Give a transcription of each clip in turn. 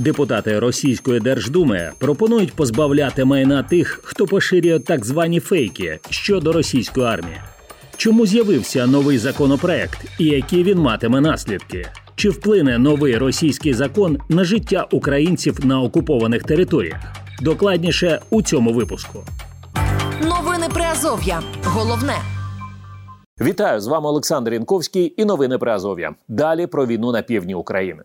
Депутати Російської Держдуми пропонують позбавляти майна тих, хто поширює так звані фейки щодо російської армії. Чому з'явився новий законопроект і які він матиме наслідки? Чи вплине новий російський закон на життя українців на окупованих територіях? Докладніше у цьому випуску. Новини Приазов'я. Головне. Вітаю з вами Олександр Янковський і новини Приазов'я. Далі про війну на півдні України.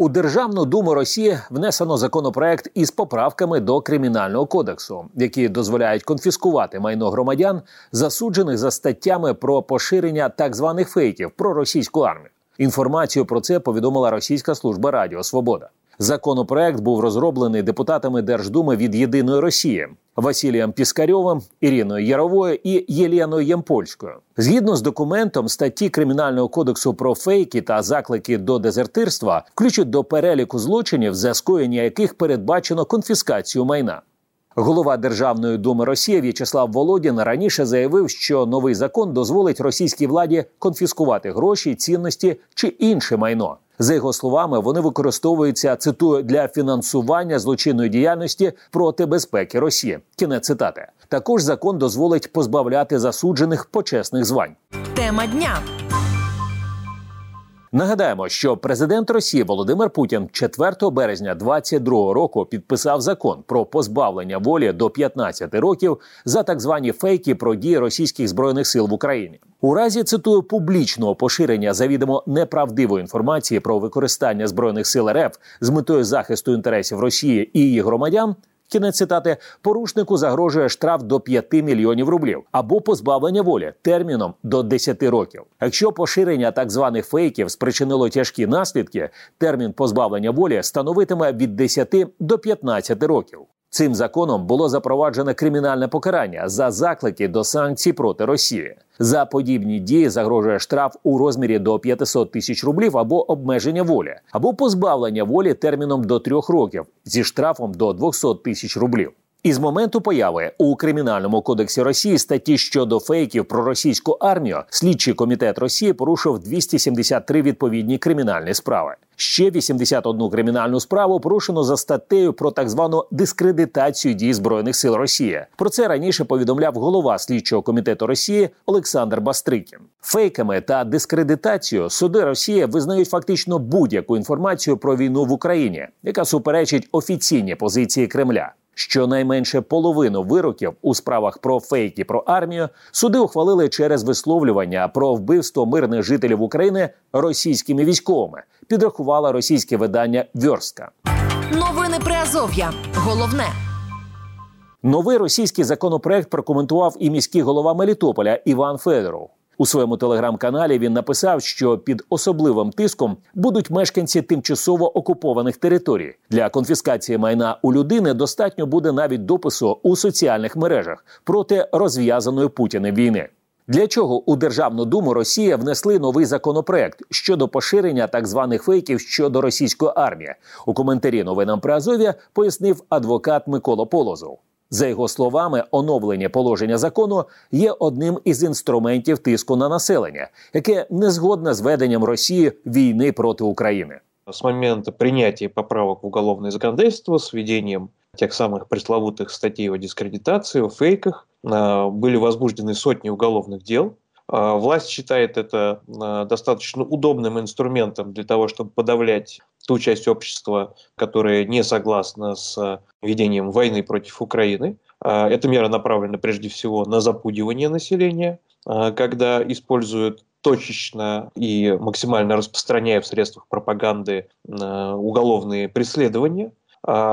У Державну думу Росії внесено законопроект із поправками до кримінального кодексу, які дозволяють конфіскувати майно громадян, засуджених за статтями про поширення так званих фейків про російську армію. Інформацію про це повідомила Російська служба Радіо Свобода. Законопроект був розроблений депутатами Держдуми від Єдиної Росії Василієм Піскарьовим, Іриною Яровою і Єліною Ямпольською. Згідно з документом, статті кримінального кодексу про фейки та заклики до дезертирства включать до переліку злочинів, за скоєння яких передбачено конфіскацію майна. Голова Державної думи Росії В'ячеслав Володін раніше заявив, що новий закон дозволить російській владі конфіскувати гроші, цінності чи інше майно. За його словами, вони використовуються цитую для фінансування злочинної діяльності проти безпеки Росії. Кінець цитати. Також закон дозволить позбавляти засуджених почесних звань. Тема дня. Нагадаємо, що президент Росії Володимир Путін 4 березня 2022 року підписав закон про позбавлення волі до 15 років за так звані фейки про дії російських збройних сил в Україні. У разі цитую публічного поширення завідомо неправдивої інформації про використання збройних сил РФ з метою захисту інтересів Росії і її громадян. Кінець цитати порушнику загрожує штраф до 5 мільйонів рублів або позбавлення волі терміном до 10 років. Якщо поширення так званих фейків спричинило тяжкі наслідки, термін позбавлення волі становитиме від 10 до 15 років. Цим законом було запроваджено кримінальне покарання за заклики до санкцій проти Росії. За подібні дії загрожує штраф у розмірі до 500 тисяч рублів або обмеження волі, або позбавлення волі терміном до трьох років зі штрафом до 200 тисяч рублів. Із моменту появи у кримінальному кодексі Росії статті щодо фейків про російську армію слідчий комітет Росії порушив 273 відповідні кримінальні справи. Ще 81 кримінальну справу порушено за статтею про так звану дискредитацію дій збройних сил Росії. Про це раніше повідомляв голова слідчого комітету Росії Олександр Бастрикін. Фейками та дискредитацією суди Росії визнають фактично будь-яку інформацію про війну в Україні, яка суперечить офіційній позиції Кремля. Щонайменше половину вироків у справах про фейки про армію суди ухвалили через висловлювання про вбивство мирних жителів України російськими військовими. Підрахувала російське видання Вьорстка. Новини Приазов'я. Головне. Новий російський законопроект прокоментував і міський голова Мелітополя Іван Федоров. У своєму телеграм-каналі він написав, що під особливим тиском будуть мешканці тимчасово окупованих територій. Для конфіскації майна у людини достатньо буде навіть допису у соціальних мережах проти розв'язаної Путіним війни. Для чого у Державну думу Росія внесли новий законопроект щодо поширення так званих фейків щодо російської армії? У коментарі новинам при Азові пояснив адвокат Микола Полозов. За його словами, оновлення положення закону є одним із інструментів тиску на населення, яке не згодне з веденням Росії війни проти України. С момента принятия поправок в уголовное законодательство с введением тех самых пресловутых статей о дискредитации, о фейках, были возбуждены сотни уголовных дел. Власть считает это достаточно удобным инструментом для того, чтобы подавлять ту часть общества, которая не согласна с ведением войны против Украины. Эта мера направлена прежде всего на запугивание населения, когда используют точечно и максимально распространяя в средствах пропаганды уголовные преследования,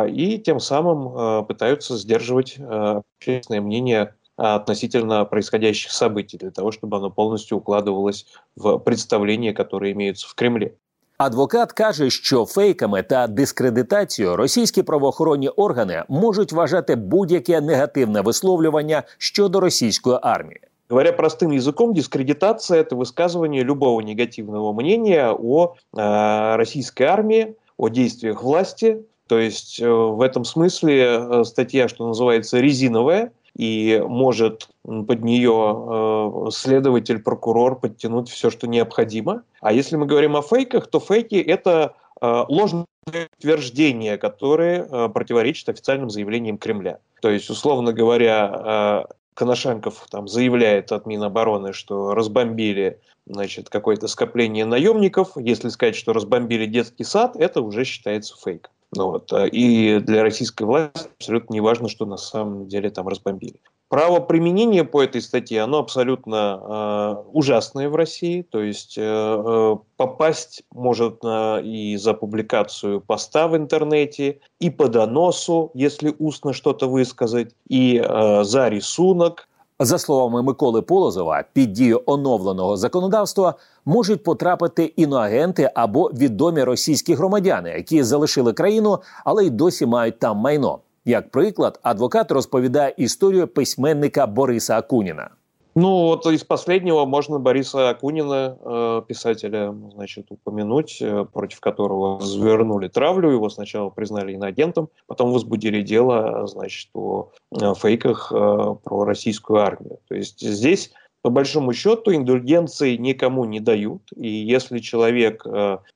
и тем самым пытаются сдерживать общественное мнение относительно происходящих событий, для того, чтобы оно полностью укладывалось в представления, которые имеются в Кремле. Адвокат каже, що фейками та дискредитацією російські правоохоронні органи можуть вважати будь-яке негативне висловлювання щодо російської армії. Говоря простым языком, дискредитация – это высказывание любого негативного мнения о э, российской армии, о действиях власти. То есть э, в этом смысле э, статья, что называется, резиновая – и может под нее э, следователь, прокурор подтянуть все, что необходимо. А если мы говорим о фейках, то фейки – это ложные утверждения, которые противоречат официальным заявлениям Кремля. То есть, условно говоря, Коношенков там заявляет от Минобороны, что разбомбили значит, какое-то скопление наемников. Если сказать, что разбомбили детский сад, это уже считается фейком. Ну вот. И для российской власти абсолютно не важно, что на самом деле там разбомбили. Право применения по этой статье, оно абсолютно э, ужасное в России. То есть э, э, попасть может э, и за публикацию поста в интернете, и по доносу, если устно что-то высказать, и э, за рисунок. За словами Миколи Полозова, під дію оновленого законодавства можуть потрапити іноагенти або відомі російські громадяни, які залишили країну, але й досі мають там майно. Як приклад, адвокат розповідає історію письменника Бориса Акуніна. Ну, вот из последнего можно Бориса Акунина, э, писателя, значит, упомянуть, э, против которого завернули травлю. Его сначала признали иноагентом, потом возбудили дело, значит, о э, фейках про российскую армию. То есть здесь по большому счету индульгенции никому не дают. И если человек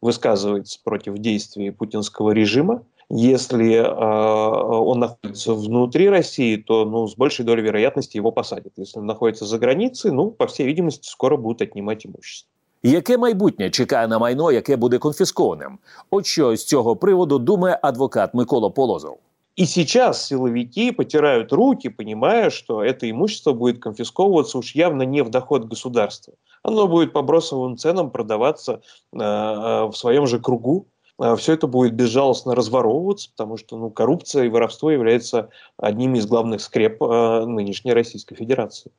высказывается против действий путинского режима, если э, он находится внутри России, то ну, с большей долей вероятности его посадят. Если он находится за границей, ну, по всей видимости, скоро будут отнимать имущество. Яке майбутнє чекає на майно, яке буде конфіскованим? От що з цього приводу думає адвокат Микола Полозов. И сейчас силовики потирают руки, понимая, что это имущество будет конфисковываться уж явно не в доход государства. Оно будет по бросовым ценам продаваться э, э в своем же кругу, А, все это будет безжалостно разворовываться, потому что ну, коррупция и воровство являются одними из главных скреп э, нынешней Российской Федерации.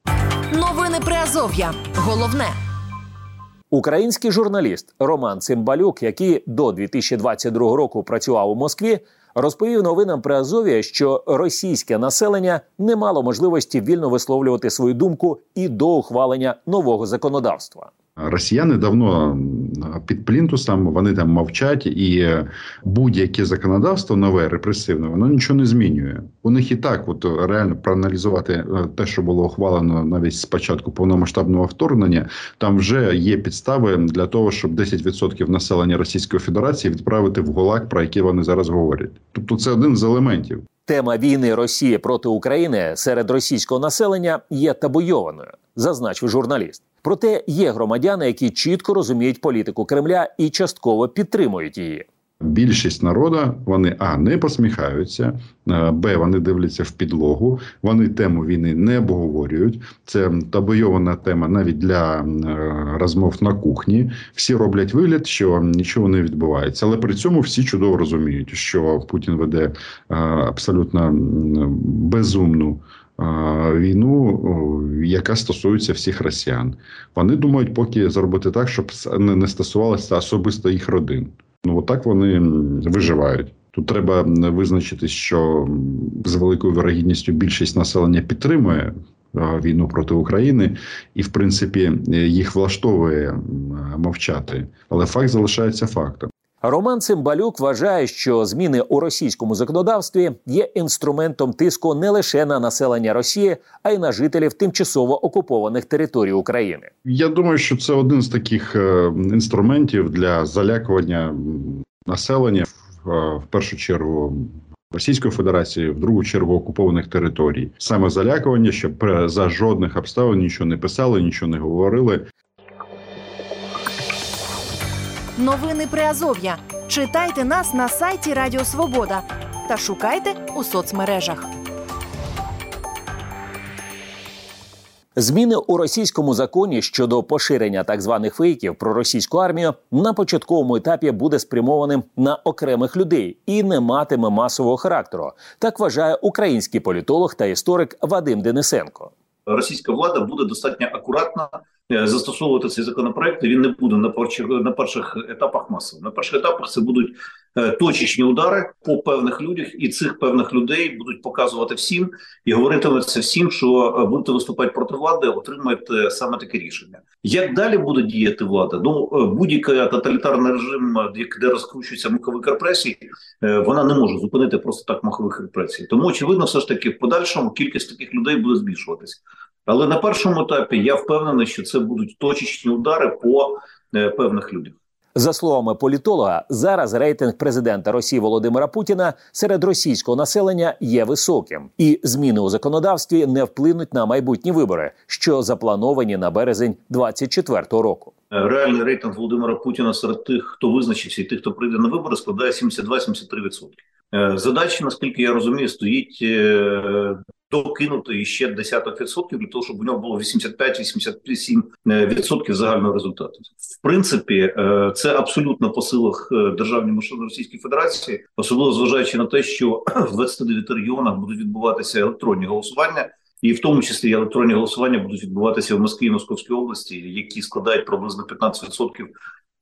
Новини Приазов'я. Головне. Український журналіст Роман Цимбалюк, який до 2022 року працював у Москві, розповів новинам при Азові, що російське населення не мало можливості вільно висловлювати свою думку і до ухвалення нового законодавства. Росіяни давно під плінтусом, вони там мовчать, і будь-яке законодавство нове репресивне, воно нічого не змінює. У них і так, от реально проаналізувати е, те, що було ухвалено навіть з початку повномасштабного вторгнення, там вже є підстави для того, щоб 10% населення Російської Федерації відправити в ГУЛАГ, про які вони зараз говорять. Тобто, це один з елементів. Тема війни Росії проти України серед російського населення є табуйованою, зазначив журналіст. Проте є громадяни, які чітко розуміють політику Кремля і частково підтримують її. Більшість народу вони а не посміхаються, б вони дивляться в підлогу. Вони тему війни не обговорюють. Це табойована тема навіть для розмов на кухні. Всі роблять вигляд, що нічого не відбувається, але при цьому всі чудово розуміють, що Путін веде абсолютно безумну війну, яка стосується всіх росіян. Вони думають, поки зробити так, щоб не стосувалося особисто їх родин. Ну отак вони виживають. Тут треба визначити, що з великою вирогідністю більшість населення підтримує війну проти України, і в принципі їх влаштовує мовчати, але факт залишається фактом. Роман Цимбалюк вважає, що зміни у російському законодавстві є інструментом тиску не лише на населення Росії, а й на жителів тимчасово окупованих територій України. Я думаю, що це один з таких е, інструментів для залякування населення в першу чергу. Російської Федерації в другу чергу окупованих територій саме залякування, щоб за жодних обставин нічого не писали, нічого не говорили. Новини Приазов'я. Читайте нас на сайті Радіо Свобода та шукайте у соцмережах. Зміни у російському законі щодо поширення так званих фейків про російську армію на початковому етапі буде спрямованим на окремих людей і не матиме масового характеру. Так вважає український політолог та історик Вадим Денисенко. Російська влада буде достатньо акуратна застосовувати цей законопроект. Він не буде на перших на перших етапах масово. На перших етапах це будуть е, точечні удари по певних людях, і цих певних людей будуть показувати всім і говоритиметься всім, що е, будете виступати проти влади, отримаєте саме таке рішення. Як далі буде діяти влада? Ну будь-який тоталітарний режим, де розкручується маховик репресій, вона не може зупинити просто так махових репресій. Тому очевидно, все ж таки в подальшому кількість таких людей буде збільшуватися. Але на першому етапі я впевнений, що це будуть точечні удари по е, певних людях. За словами політолога, зараз рейтинг президента Росії Володимира Путіна серед російського населення є високим, і зміни у законодавстві не вплинуть на майбутні вибори, що заплановані на березень 2024 року. Реальний рейтинг Володимира Путіна серед тих, хто визначився, і тих, хто прийде на вибори, складає 72-73%. Е, задача, наскільки я розумію, стоїть е, докинути ще десяток відсотків для того, щоб у нього було 85-87% відсотків загального результату. В принципі, е, це абсолютно по силах державної машини Російської Федерації, особливо зважаючи на те, що в 29 регіонах будуть відбуватися електронні голосування. І в тому числі електронні голосування будуть відбуватися в Москві і Московській області, які складають приблизно 15%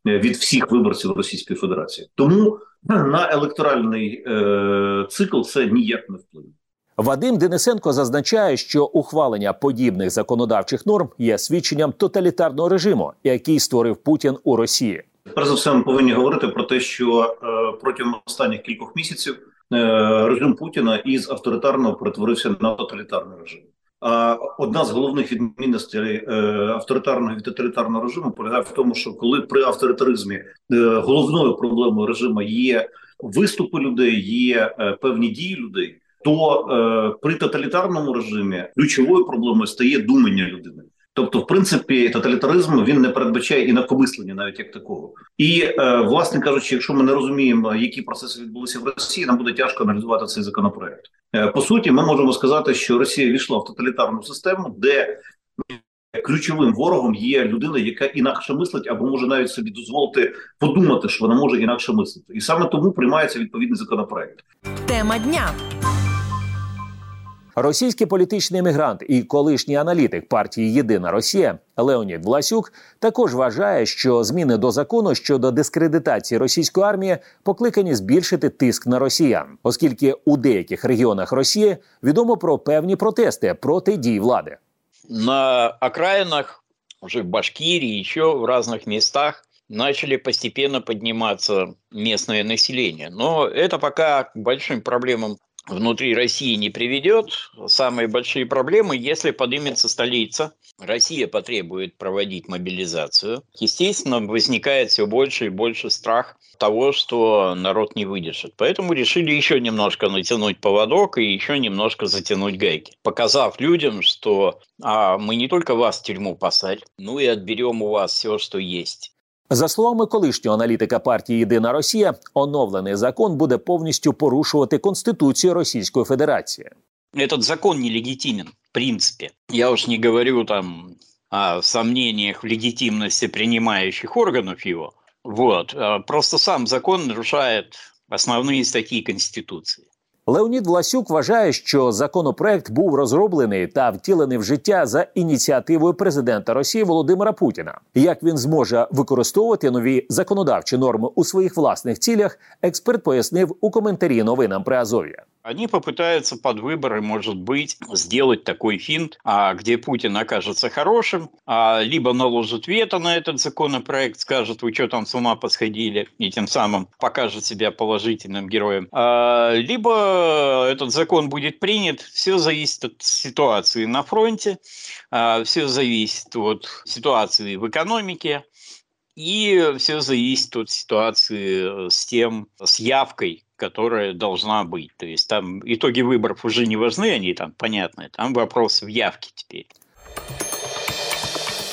від всіх виборців Російської Федерації. Тому на електоральний е, цикл це ніяк не вплине. Вадим Денисенко зазначає, що ухвалення подібних законодавчих норм є свідченням тоталітарного режиму, який створив Путін у Росії. Перш за все, ми повинні говорити про те, що е, протягом останніх кількох місяців е, режим Путіна із авторитарного перетворився на тоталітарний режим. Одна з головних відмінностей е, авторитарного від тоталітарного режиму полягає в тому, що коли при авторитаризмі е, головною проблемою режиму є виступи людей, є е, певні дії людей, то при тоталітарному режимі ключовою проблемою стає думання людини. Тобто, в принципі, тоталітаризм він не передбачає інакомислення навіть як такого. І власне кажучи, якщо ми не розуміємо, які процеси відбулися в Росії, нам буде тяжко аналізувати цей законопроект. Е, по суті, ми можемо сказати, що Росія війшла в тоталітарну систему, де ключовим ворогом є людина, яка інакше мислить, або може навіть собі дозволити подумати, що вона може інакше мислити, і саме тому приймається відповідний законопроект. Тема дня. Російський політичний емігрант і колишній аналітик партії Єдина Росія Леонід Власюк також вважає, що зміни до закону щодо дискредитації російської армії покликані збільшити тиск на росіян, оскільки у деяких регіонах Росії відомо про певні протести проти дій влади. На окраїнах, вже в Башкирии, ще в різних містах начали постепенно подниматься местное население. Но это пока к большим проблемам внутри России не приведет. Самые большие проблемы, если поднимется столица, Россия потребует проводить мобилизацию. Естественно, возникает все больше и больше страх того, что народ не выдержит. Поэтому решили еще немножко натянуть поводок и еще немножко затянуть гайки, показав людям, что а, мы не только вас в тюрьму посадим, но и отберем у вас все, что есть. За словами колишнього аналітика партії Єдина Росія, оновлений закон буде повністю порушувати конституцію Російської Федерації. Этот закон нелегитимен, в принципе. Я уж не говорю там о сомнениях в легитимности принимающих органов его. Вот. Просто сам закон нарушает основные статьи Конституции. Леонід Власюк вважає, що законопроект був розроблений та втілений в життя за ініціативою президента Росії Володимира Путіна. Як він зможе використовувати нові законодавчі норми у своїх власних цілях, експерт пояснив у коментарі новинам при Азові. Они попытаются под выборы, может быть, сделать такой финт, а, где Путин окажется хорошим, а, либо наложит вето на этот законопроект, скажет, вы что там с ума посходили, и тем самым покажет себя положительным героем, а, либо этот закон будет принят. Все зависит от ситуации на фронте, а, все зависит от ситуации в экономике, и все зависит от ситуации с тем, с явкой, которая должна быть. То есть там итоги выборов уже не важны, они там понятны. Там вопрос в явке теперь.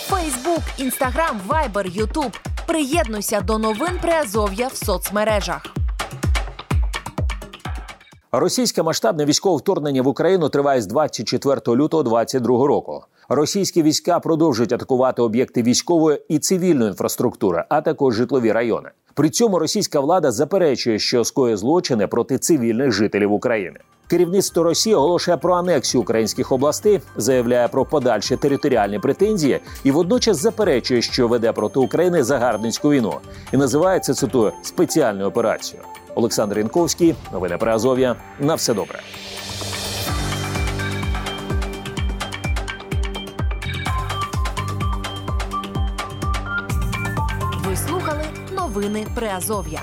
Фейсбук, Інстаграм, Вайбер, Ютуб. Приєднуйся до новин Приазов'я в соцмережах. Російське масштабне військове вторгнення в Україну триває з 24 лютого 2022 року. Російські війська продовжують атакувати об'єкти військової і цивільної інфраструктури, а також житлові райони. При цьому російська влада заперечує, що скоє злочини проти цивільних жителів України. Керівництво Росії оголошує про анексію українських областей, заявляє про подальші територіальні претензії і водночас заперечує, що веде проти України загарбницьку війну, і називає це цитую спеціальною операцією. Олександр Інковський, новини про Азов'я. На все добре. Ви слухали новини Приазов'я.